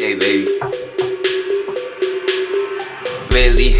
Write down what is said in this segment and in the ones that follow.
Baby. Really,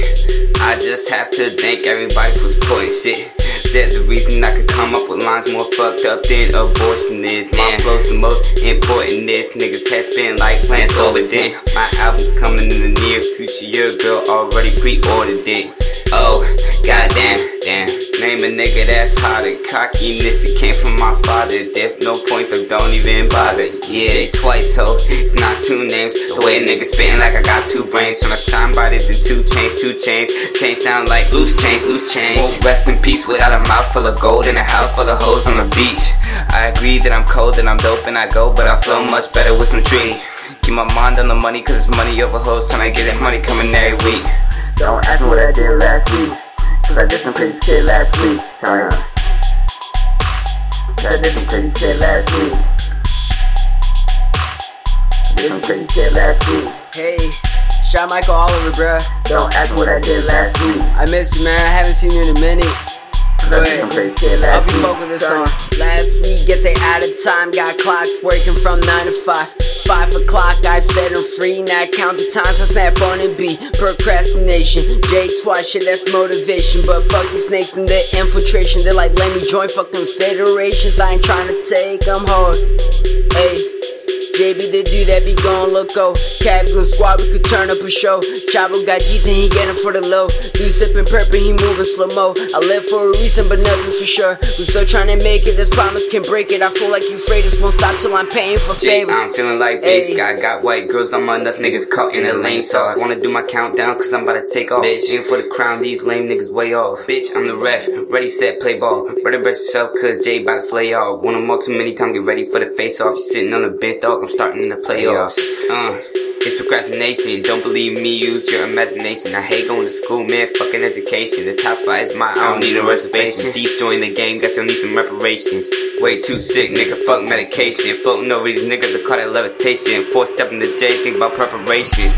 I just have to thank everybody for supporting shit. They're the reason I could come up with lines more fucked up than abortion is. My flow's the most important. This niggas has been like plans over then. My album's coming in the near future. Your girl already pre-ordered it. Oh, goddamn, damn. Name a nigga that's hot and cockiness. It came from my father. There's no point, though, don't even bother. Yeah, twice, ho. It's not two names. The way a nigga spitting like I got two brains. Tryna shine brighter than two chains, two chains. Chains sound like loose chains, loose chains. Won't rest in peace without a mouth full of gold and a house full of hoes on the beach. I agree that I'm cold and I'm dope and I go, but I flow much better with some tree. Keep my mind on the money, cause it's money over hoes. Tryna get this money coming every week. Don't ask me what I did last week. Cause I did some crazy shit last week. Sorry. I did some crazy shit last week. I did some crazy shit last week. Hey, shout Michael Oliver, bruh. Don't ask what I did last week. I miss you, man. I haven't seen you in a minute. Cause I did some crazy shit I'll be folk with this song. Last week, guess they out of time. Got clocks working from 9 to 5. 5 o'clock, I said I'm free. Now I count the times I snap on a beat. Procrastination. Jay Twice, shit, that's motivation. But fuck these snakes and their infiltration. They're like, let me join, fuck considerations. I ain't trying to take them hard. Hey. JB the dude that, be gon' loco. Oh. Captain squad, we could turn up a show. Chavo got G's and he getting for the low. Dude sipping purple, he moving slow mo. I live for a reason, but nothing for sure. We still trying to make it, this promise can break it. I feel like Euphrates won't stop till I'm paying for Jay, favors. I'm feeling like bass Hey. guy. Got white girls on my nuts, niggas caught in a lame sauce. I wanna do my countdown, cause I'm about to take off. Bitch, aim for the crown, these lame niggas way off. Bitch, I'm the ref, ready, set, play ball. Better brace yourself, cause Jay about to slay off. Won them all too many times, get ready for the face off. You sitting on the bench, dog, I'm starting in the playoffs. Uh. It's procrastination. Don't believe me, use your imagination. I hate going to school, man. Fucking education. The top spot is mine. I don't need a reservation. these Destroying the game, guess I need some reparations. Way too sick, nigga. Fuck medication. Floating over these niggas, I call it levitation. Four step in the J, think about preparations.